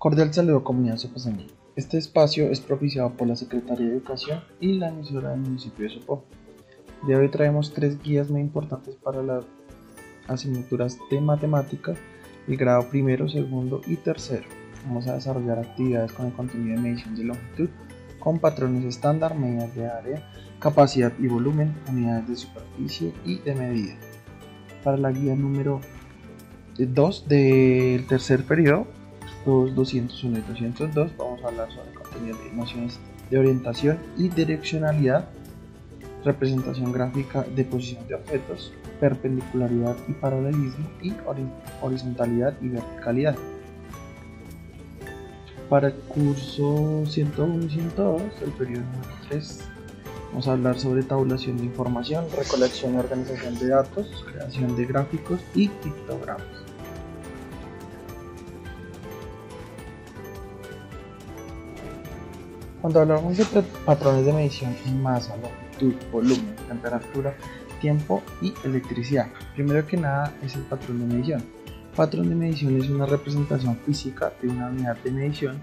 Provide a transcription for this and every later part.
Cordial saludo comunidad soposeña. Este espacio es propiciado por la Secretaría de Educación y la emisora del municipio de Sopó. De hoy traemos tres guías muy importantes para las asignaturas de matemáticas, el grado primero, segundo y tercero. Vamos a desarrollar actividades con el contenido de medición de longitud, con patrones estándar, medidas de área, capacidad y volumen, unidades de superficie y de medida. Para la guía número 2 del tercer periodo, 201 y 202, vamos a hablar sobre contenido de nociones de orientación y direccionalidad, representación gráfica de posición de objetos, perpendicularidad y paralelismo y horizontalidad y verticalidad. Para el curso 101 y 102, el periodo número 3, vamos a hablar sobre tabulación de información, recolección y organización de datos, creación de gráficos y pictogramas. Cuando hablamos de patrones de medición en masa, longitud, volumen, temperatura, tiempo y electricidad, primero que nada es el patrón de medición. Patrón de medición es una representación física de una unidad de medición.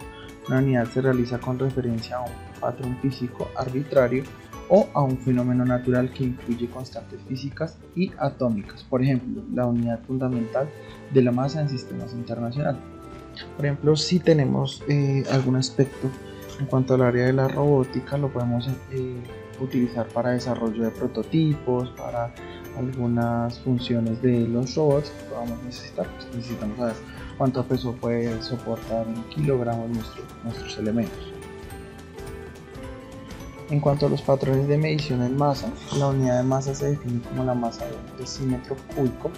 Una unidad se realiza con referencia a un patrón físico arbitrario o a un fenómeno natural que incluye constantes físicas y atómicas, por ejemplo, la unidad fundamental de la masa en sistemas internacionales. Por ejemplo, si tenemos eh, algún aspecto en cuanto al área de la robótica, lo podemos eh, utilizar para desarrollo de prototipos, para algunas funciones de los robots que podamos necesitar. Pues necesitamos saber cuánto peso puede soportar en kilogramos nuestros elementos. En cuanto a los patrones de medición en masa, la unidad de masa se define como la masa de un decímetro cúbico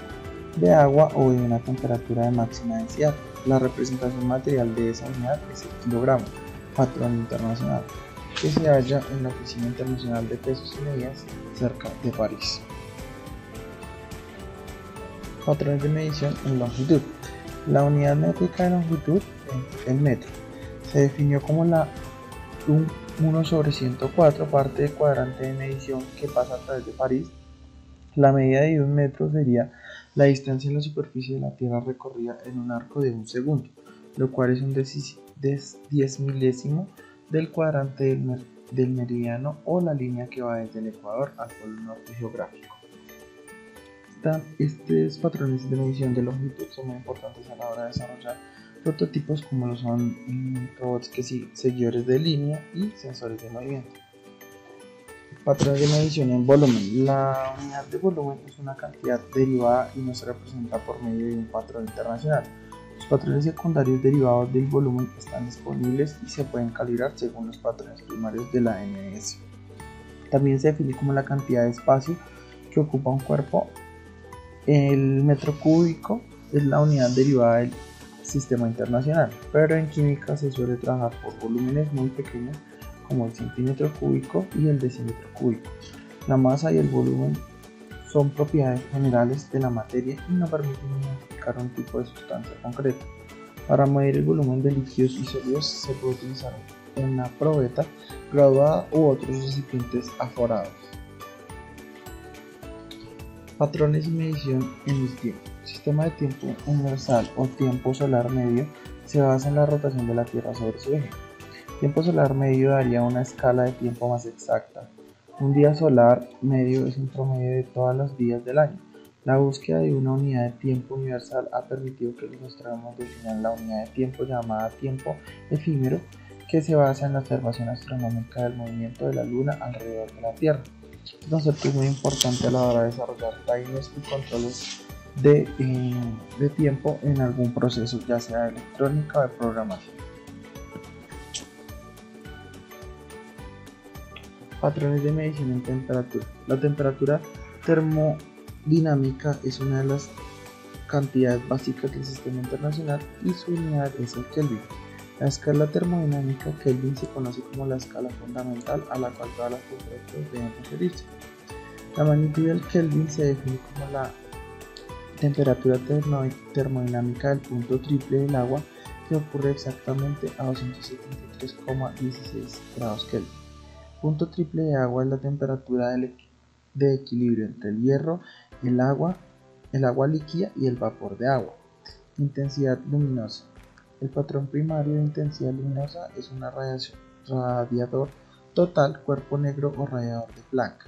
de agua o de una temperatura de máxima densidad. La representación material de esa unidad es el kilogramo patrón internacional, que se halla en la Oficina Internacional de Pesos y Medidas cerca de París. Patrones de medición en longitud. La unidad métrica de longitud es el metro. Se definió como la 1 sobre 104 parte de cuadrante de medición que pasa a través de París. La medida de un metro sería la distancia en la superficie de la Tierra recorrida en un arco de un segundo, lo cual es un, 10 milésimo del cuadrante del, meridiano o la línea que va desde el ecuador al polo norte geográfico. estos patrones de medición de longitud son muy importantes a la hora de desarrollar prototipos como lo son mm, robots que seguidores de línea y sensores de movimiento. Patrones de medición en volumen. La unidad de volumen es una cantidad derivada y no se representa por medio de un patrón internacional patrones secundarios derivados del volumen están disponibles y se pueden calibrar según los patrones primarios de la ANS. También se define como la cantidad de espacio que ocupa un cuerpo. El metro cúbico es la unidad derivada del sistema internacional, pero en química se suele trabajar por volúmenes muy pequeños como el centímetro cúbico y el decímetro cúbico. La masa y el volumen son propiedades generales de la materia y no permiten identificar un tipo de sustancia concreta. Para medir el volumen de líquidos y sólidos se puede utilizar una probeta graduada u otros recipientes aforados. Patrones de medición en el tiempo. sistema de tiempo universal o tiempo solar medio se basa en la rotación de la Tierra sobre su eje. Tiempo solar medio daría una escala de tiempo más exacta, un día solar medio es un promedio de todos los días del año. La búsqueda de una unidad de tiempo universal ha permitido que los astrónomos definan la unidad de tiempo llamada tiempo efímero, que se basa en la observación astronómica del movimiento de la Luna alrededor de la Tierra. Este concepto es muy importante a la hora de desarrollar timers y controles de, eh, de tiempo en algún proceso, ya sea de electrónica o de programación. Patrones de medición en temperatura. La temperatura termodinámica es una de las cantidades básicas del sistema internacional y su unidad es el Kelvin. La escala termodinámica Kelvin se conoce como la escala fundamental a la cual todas las temperaturas deben referirse. La magnitud del Kelvin se define como la temperatura termodinámica del punto triple del agua que ocurre exactamente a 273,16 grados Kelvin. Punto triple de agua es la temperatura de equilibrio entre el hierro, el agua, el agua líquida y el vapor de agua. Intensidad luminosa. El patrón primario de intensidad luminosa es un radiador total, cuerpo negro o radiador de Planck.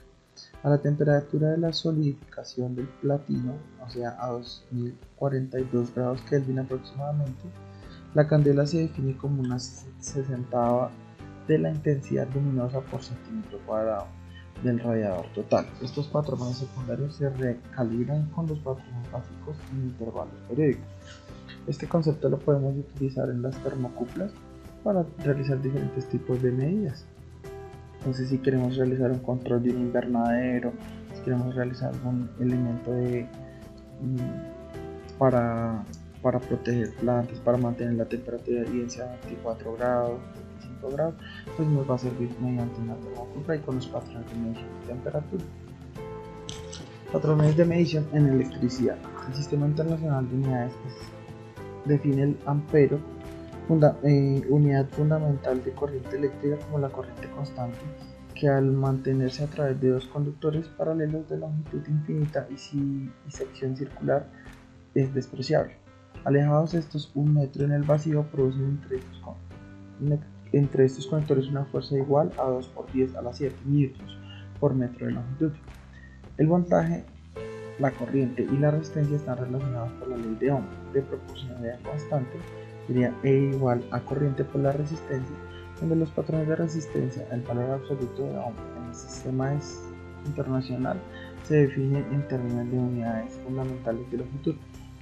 A la temperatura de la solidificación del platino, o sea a 2042 grados Kelvin aproximadamente, la candela se define como una sesentava de la intensidad luminosa por centímetro cuadrado del radiador total. Estos patrones secundarios se recalibran con los patrones básicos en intervalos periódicos. Este concepto lo podemos utilizar en las termocuplas para realizar diferentes tipos de medidas. Entonces si queremos realizar un control de un invernadero, si queremos realizar algún elemento de, mm, para, para proteger plantas, para mantener la temperatura de evidencia a 24 grados, grados, pues nos va a servir mediante una termocupla y con los patrones de medición de temperatura. Patrones de medición en electricidad. El Sistema Internacional de Unidades define el ampero, eh, unidad fundamental de corriente eléctrica, como la corriente constante, que al mantenerse a través de dos conductores paralelos de longitud infinita y, y sección circular es despreciable. Alejados estos un metro en el vacío producen entre ellos entre estos conectores una fuerza igual a 2 por 10 a la 7 newtons por metro de longitud. El voltaje, la corriente y la resistencia están relacionados por la ley de Ohm de proporcionalidad constante, sería E igual a corriente por la resistencia, donde los patrones de resistencia, el valor absoluto de Ohm en el sistema internacional se define en términos de unidades fundamentales de longitud,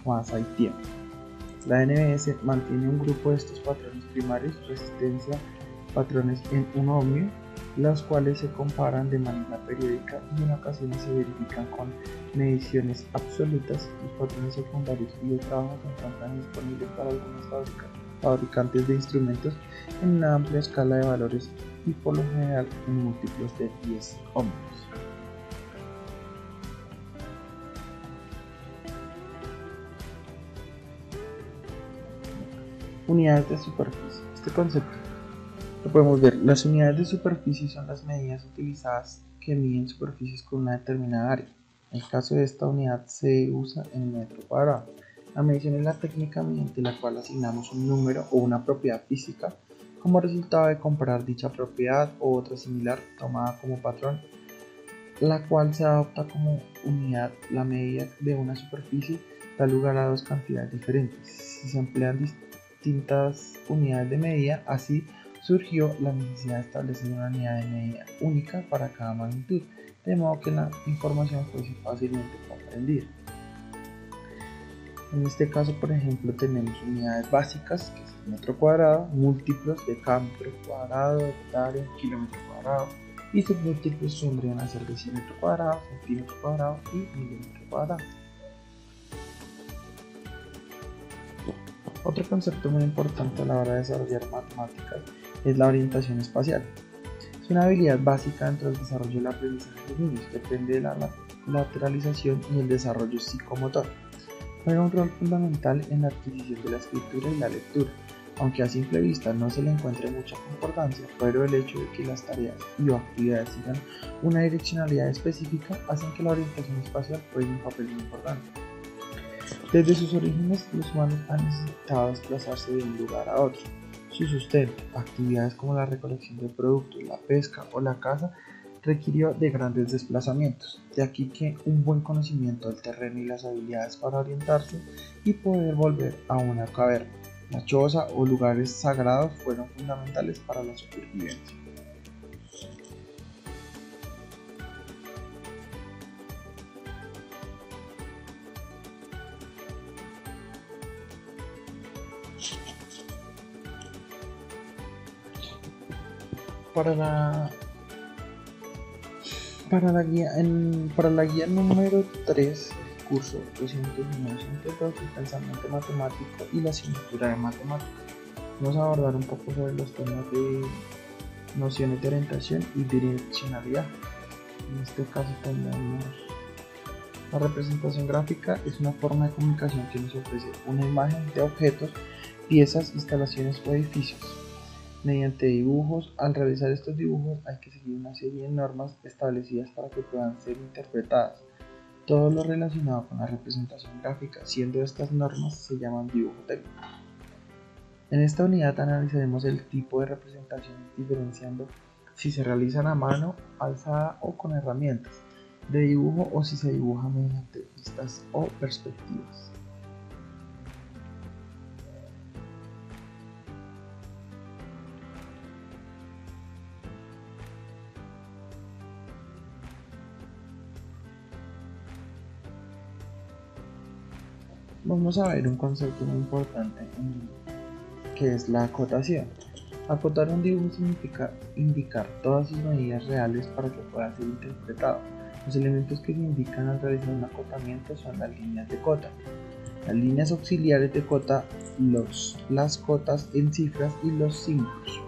masa y tiempo. La NBS mantiene un grupo de estos patrones primarios, resistencia, patrones en un ohmio, las cuales se comparan de manera periódica y en ocasiones se verifican con mediciones absolutas. Los patrones secundarios y de trabajo se encuentran disponibles para algunos fabricantes de instrumentos en una amplia escala de valores y por lo general en múltiplos de 10 ohmios. Unidades de superficie. Este concepto lo podemos ver. Las unidades de superficie son las medidas utilizadas que miden superficies con una determinada área. En el caso de esta unidad se usa en metro cuadrado. La medición es la técnica mediante la cual asignamos un número o una propiedad física como resultado de comparar dicha propiedad o otra similar tomada como patrón, la cual se adopta como unidad. La medida de una superficie da lugar a dos cantidades diferentes. Si se emplean distintas unidades de medida, así surgió la necesidad de establecer una unidad de medida única para cada magnitud, de modo que la información fuese fácilmente comprendida. En este caso, por ejemplo, tenemos unidades básicas, que es metro cuadrado, múltiplos de cada metro cuadrado, hectárea, kilómetro cuadrado, y submúltiplos vendrían a ser decímetro cuadrado, centímetro cuadrado y milímetro cuadrado. Otro concepto muy importante a la hora de desarrollar matemáticas es la orientación espacial. Es una habilidad básica dentro del desarrollo del aprendizaje de niños, depende de la lateralización y el desarrollo psicomotor. Juega un rol fundamental en la adquisición de la escritura y la lectura, aunque a simple vista no se le encuentre mucha importancia, pero el hecho de que las tareas y o actividades sigan una direccionalidad específica hacen que la orientación espacial juegue un papel muy importante. Desde sus orígenes, los humanos han necesitado desplazarse de un lugar a otro. Su sustento, actividades como la recolección de productos, la pesca o la caza, requirió de grandes desplazamientos, de aquí que un buen conocimiento del terreno y las habilidades para orientarse y poder volver a una caverna, la choza o lugares sagrados fueron fundamentales para la supervivencia. Para la para la guía para la guía número 3 curso 209 el pensamiento matemático y la asignatura de matemáticas. Vamos a abordar un poco sobre los temas de nociones de orientación y direccionalidad. En este caso tenemos la representación gráfica es una forma de comunicación que nos ofrece una imagen de objetos, piezas, instalaciones o edificios mediante dibujos. Al realizar estos dibujos hay que seguir una serie de normas establecidas para que puedan ser interpretadas. Todo lo relacionado con la representación gráfica, siendo estas normas, se llaman dibujo técnico. En esta unidad analizaremos el tipo de representación diferenciando si se realizan a mano, alzada o con herramientas de dibujo o si se dibuja mediante vistas o perspectivas. Vamos a ver un concepto muy importante que es la acotación. Acotar un dibujo significa indicar todas sus medidas reales para que pueda ser interpretado. Los elementos que se indican al realizar un acotamiento son las líneas de cota. Las líneas auxiliares de cota, los, las cotas en cifras y los símbolos,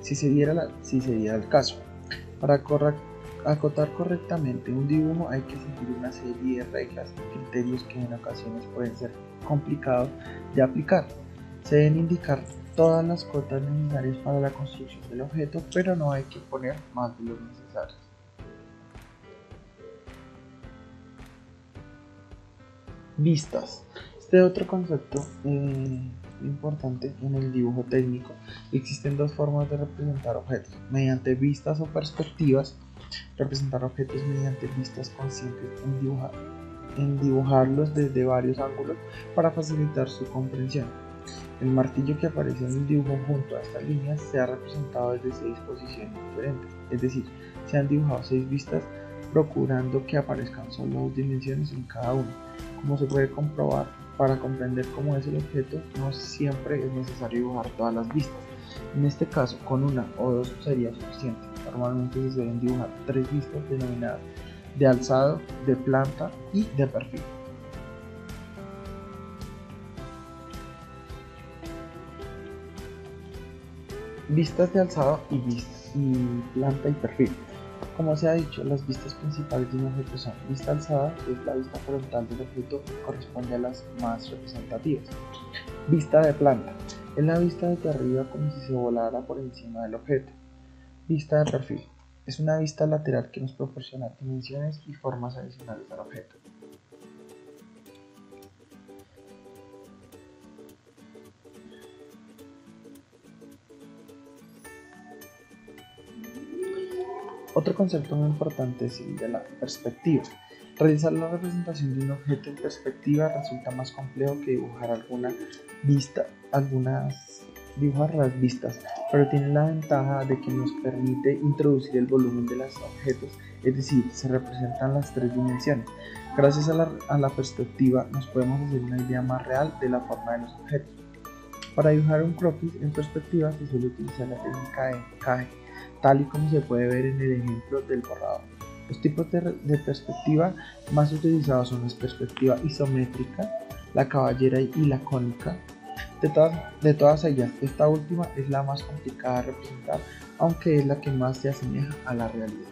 si se diera, si se diera el caso. Para acotar correctamente un dibujo hay que seguir una serie de reglas y criterios que en ocasiones pueden ser complicados de aplicar. Se deben indicar todas las cotas necesarias para la construcción del objeto, pero no hay que poner más de lo necesario. Vistas. Este otro concepto eh, importante en el dibujo técnico. Existen dos formas de representar objetos, mediante vistas o perspectivas. Representar objetos mediante vistas conscientes en, dibujar, en dibujarlos desde varios ángulos para facilitar su comprensión. El martillo que aparece en el dibujo junto a estas líneas se ha representado desde seis posiciones diferentes, es decir, se han dibujado seis vistas procurando que aparezcan solo dos dimensiones en cada una. Como se puede comprobar, para comprender cómo es el objeto no siempre es necesario dibujar todas las vistas. En este caso, con una o dos sería suficiente. Normalmente se deben dibujar tres vistas denominadas de alzado, de planta y de perfil. Vistas de alzado y, planta y perfil. Como se ha dicho, las vistas principales de un objeto son vista alzada, que es la vista frontal del objeto que corresponde a las más representativas. Vista de planta, es la vista desde arriba como si se volara por encima del objeto. Vista de perfil, es una vista lateral que nos proporciona dimensiones y formas adicionales al objeto. Otro concepto muy importante es el de la perspectiva. Realizar la representación de un objeto en perspectiva resulta más complejo que dibujar alguna vista, algunas dibujar las vistas, pero tiene la ventaja de que nos permite introducir el volumen de los objetos, es decir, se representan las tres dimensiones. Gracias a la, a la perspectiva nos podemos hacer una idea más real de la forma de los objetos. Para dibujar un croquis en perspectiva se suele utilizar la técnica de encaje, tal y como se puede ver en el ejemplo del borrador. Los tipos de, de perspectiva más utilizados son la perspectiva isométrica, la caballera y la cónica, de todas, ellas, esta última es la más complicada de representar, aunque es la que más se asemeja a la realidad.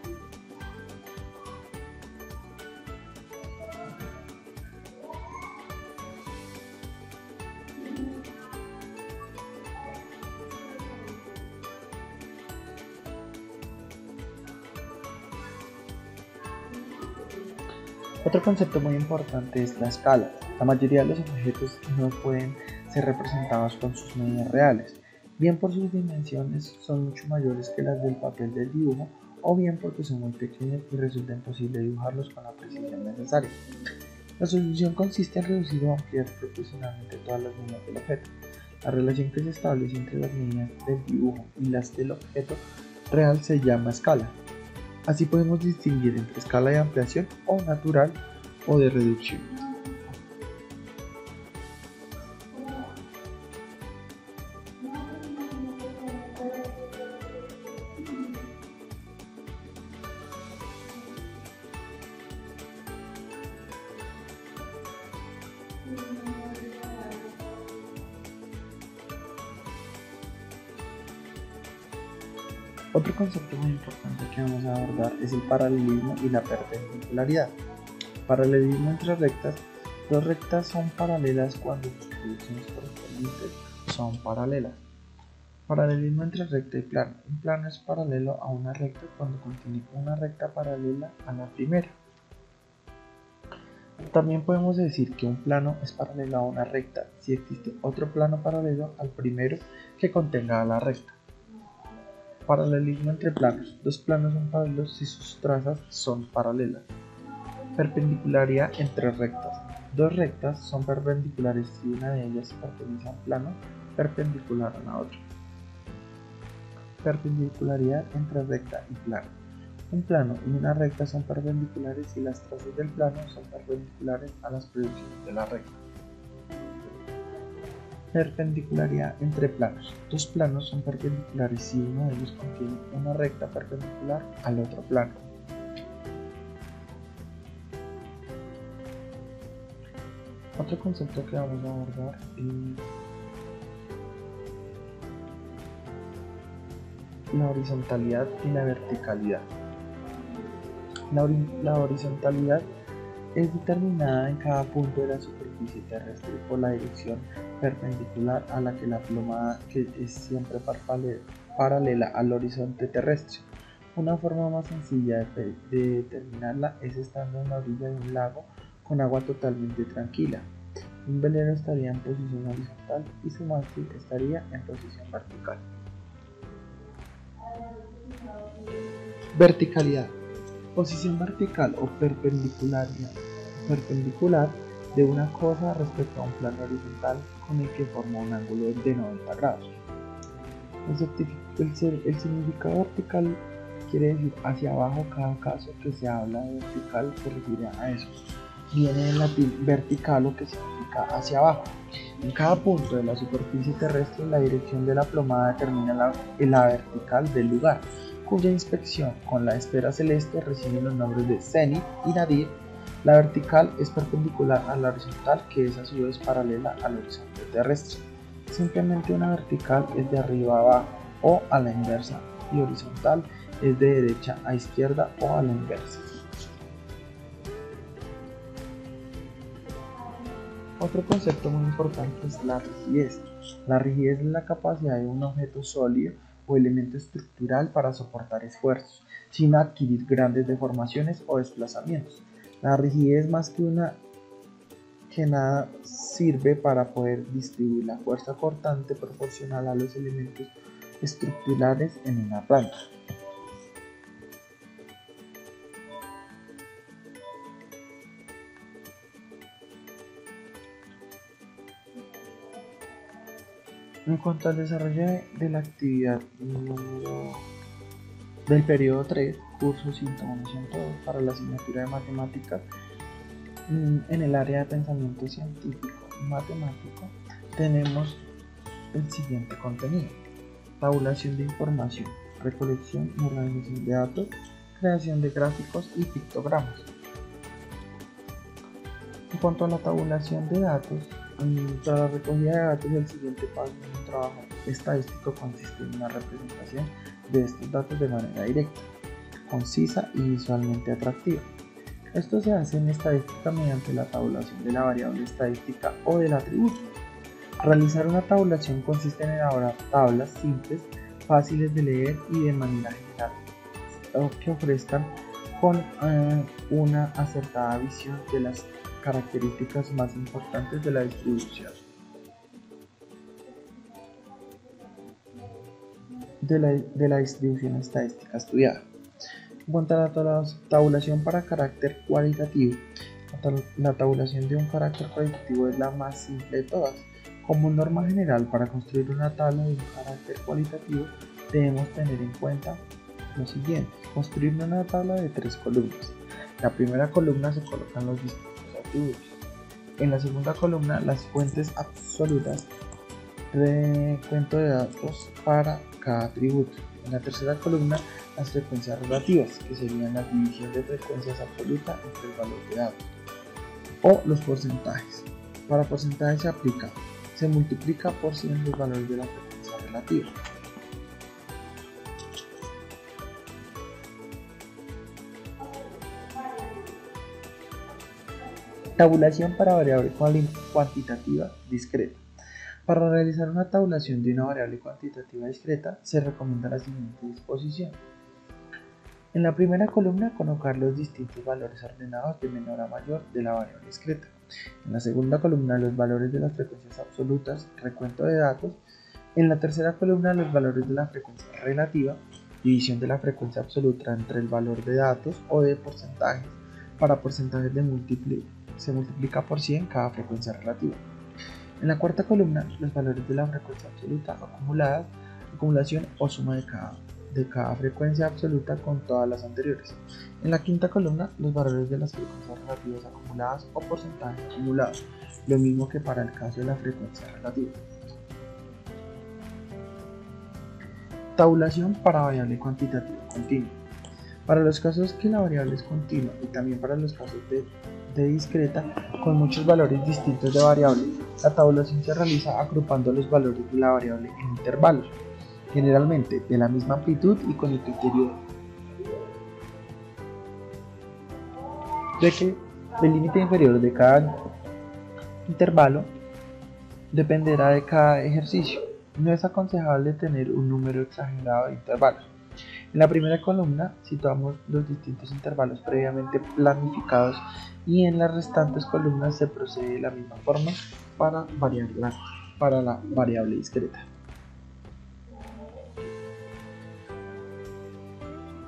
Otro concepto muy importante es la escala. La mayoría de los objetos no pueden ser representados con sus medidas reales, bien por sus dimensiones son mucho mayores que las del papel del dibujo o bien porque son muy pequeños y resulta imposible dibujarlos con la precisión necesaria. La solución consiste en reducir o ampliar proporcionalmente todas las líneas del objeto. La relación que se establece entre las líneas del dibujo y las del objeto real se llama escala. Así podemos distinguir entre escala de ampliación o natural o de reducción. Otro concepto muy importante que vamos a abordar es el paralelismo y la perpendicularidad. Paralelismo entre rectas. Dos rectas son paralelas cuando sus proyecciones correspondientes son paralelas. Paralelismo entre recta y plano. Un plano es paralelo a una recta cuando contiene una recta paralela a la primera. También podemos decir que un plano es paralelo a una recta si existe otro plano paralelo al primero que contenga a la recta. Paralelismo entre planos. Dos planos son paralelos si sus trazas son paralelas. Perpendicularidad entre rectas. Dos rectas son perpendiculares si una de ellas pertenece a un plano perpendicular a la otra. Perpendicularidad entre recta y plano. Un plano y una recta son perpendiculares si las trazas del plano son perpendiculares a las proyecciones de la recta. Perpendicularidad entre planos. Dos planos son perpendiculares si uno de ellos contiene una recta perpendicular al otro plano. Otro concepto que vamos a abordar es la horizontalidad y la verticalidad. La, horizontalidad es determinada en cada punto de la superficie terrestre por la dirección perpendicular a la que la plomada que es siempre paralela al horizonte terrestre. Una forma más sencilla de, determinarla es estando en la orilla de un lago con agua totalmente tranquila. Un velero estaría en posición horizontal y su mástil estaría en posición vertical. Verticalidad. Posición vertical o perpendicular de una cosa respecto a un plano horizontal con el que forma un ángulo de 90 grados. El, significado vertical quiere decir hacia abajo cada caso que se habla de vertical se refiere a eso. Viene del latín vertical que significa hacia abajo. En cada punto de la superficie terrestre la dirección de la plomada determina la, vertical del lugar, cuya inspección con la esfera celeste recibe los nombres de cenit y nadir la vertical es perpendicular a la horizontal, que es a su vez paralela al horizonte terrestre. Simplemente una vertical es de arriba a abajo o a la inversa y horizontal es de derecha a izquierda o a la inversa. Otro concepto muy importante es la rigidez. La rigidez es la capacidad de un objeto sólido o elemento estructural para soportar esfuerzos, sin adquirir grandes deformaciones o desplazamientos. La rigidez más que una que nada sirve para poder distribuir la fuerza cortante proporcional a los elementos estructurales en una planta. En cuanto al desarrollo de la actividad del periodo 3, curso 101 para la asignatura de matemáticas mm, en el área de pensamiento científico y matemático tenemos el siguiente contenido. Tabulación de información recolección y organización de datos creación de gráficos y pictogramas. En cuanto a la tabulación de datos mm, para la recogida de datos el siguiente paso en un trabajo estadístico consiste en una representación de estos datos de manera directa concisa y visualmente atractiva. Esto se hace en estadística mediante la tabulación de la variable estadística o del atributo. Realizar una tabulación consiste en elaborar tablas simples, fáciles de leer y de manera general, que ofrezcan con eh, una acertada visión de las características más importantes de la distribución. De la, de la distribución estadística estudiada. En cuanto a la tabulación para carácter cualitativo, la tabulación de un carácter cualitativo es la más simple de todas. Como norma general, para construir una tabla de un carácter cualitativo, debemos tener en cuenta lo siguiente: construir una tabla de tres columnas. La primera columna se colocan los distintos atributos. En la segunda columna, las fuentes absolutas de cuento de datos para cada atributo. En la tercera columna, las frecuencias relativas, que serían la división de frecuencias absoluta entre el valor de datos, o los porcentajes. Para porcentaje se aplica, se multiplica por 100 el valor de la frecuencia relativa. Tabulación para variable cuantitativa discreta. Para realizar una tabulación de una variable cuantitativa discreta se recomienda la siguiente disposición. En la primera columna colocar los distintos valores ordenados de menor a mayor de la variable discreta. En la segunda columna los valores de las frecuencias absolutas, recuento de datos. En la tercera columna los valores de la frecuencia relativa, división de la frecuencia absoluta entre el valor de datos o de porcentajes. Para porcentajes de múltiple se multiplica por 100 cada frecuencia relativa. En la cuarta columna los valores de la frecuencia absoluta acumuladas, acumulación o suma de cada de cada frecuencia absoluta con todas las anteriores. En la quinta columna, los valores de las frecuencias relativas acumuladas o porcentajes acumulados, lo mismo que para el caso de la frecuencia relativa. Tabulación para variable cuantitativa continua. Para los casos que la variable es continua y también para los casos de, de discreta con muchos valores distintos de variable, la tabulación se realiza agrupando los valores de la variable en intervalos generalmente de la misma amplitud y con el criterio de que el límite inferior de cada intervalo dependerá de cada ejercicio. No es aconsejable tener un número exagerado de intervalos. En la primera columna situamos los distintos intervalos previamente planificados y en las restantes columnas se procede de la misma forma para, variar para la variable discreta.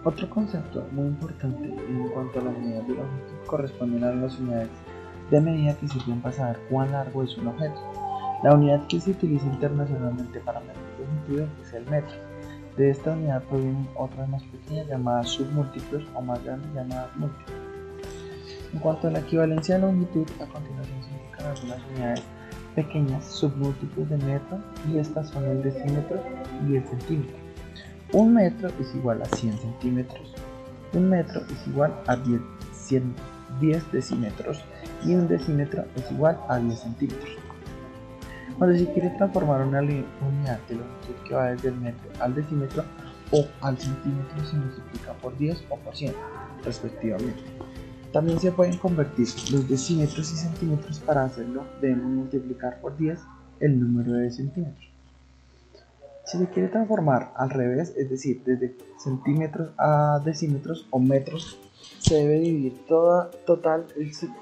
Otro concepto muy importante en cuanto a las medidas de longitud corresponden a las unidades de medida que sirven para saber cuán largo es un objeto. La unidad que se utiliza internacionalmente para medir longitud es el metro. De esta unidad provienen otras más pequeñas llamadas submúltiplos o más grandes llamadas múltiplos. En cuanto a la equivalencia de longitud, a continuación se indican algunas unidades pequeñas submúltiplos de metro y estas son el decímetro y el centímetro. Un metro es igual a 100 centímetros. Un metro es igual a 10, 10 decímetros y un decímetro es igual a 10 centímetros. Cuando se quiere transformar una unidad de longitud que va desde el metro al decímetro o al centímetro se multiplica por 10 o por 100 respectivamente. También se pueden convertir los decímetros y centímetros para hacerlo debemos multiplicar por 10 el número de centímetros. Si se quiere transformar al revés, es decir, desde centímetros a decímetros o metros, se debe dividir toda total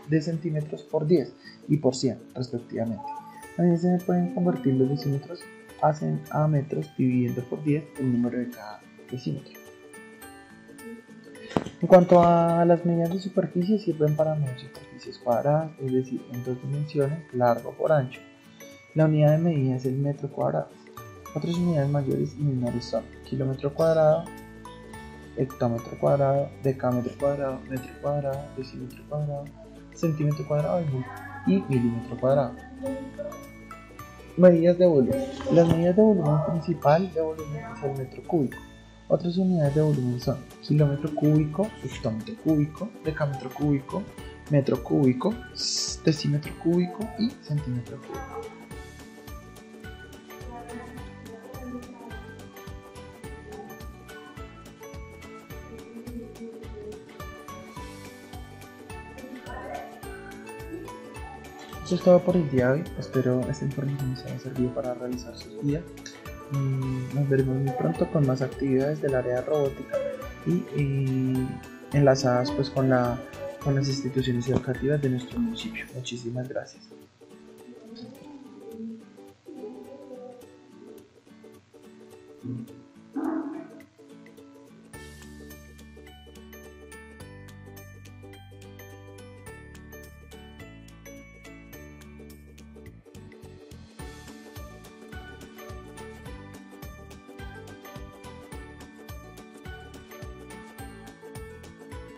de centímetros por 10 y por 100 respectivamente. También se pueden convertir los decímetros a metros dividiendo por 10 el número de cada decímetro. En cuanto a las medidas de superficie, sirven para medir superficies cuadradas, es decir, en dos dimensiones, largo por ancho. La unidad de medida es el metro cuadrado. Otras unidades mayores y menores son kilómetro cuadrado, hectómetro cuadrado, decámetro cuadrado, metro cuadrado, decímetro cuadrado, centímetro cuadrado y milímetro cuadrado. Medidas de volumen. Las medidas de volumen principal de volumen es el metro cúbico. Otras unidades de volumen son kilómetro cúbico, hectómetro cúbico, decámetro cúbico, metro cúbico, decímetro cúbico y centímetro cúbico. Eso es todo por el día de hoy. Espero esta información les haya servido para realizar sus días. Nos veremos muy pronto con más actividades del área de robótica y, enlazadas pues con, la, con las instituciones educativas de nuestro municipio. Muchísimas gracias.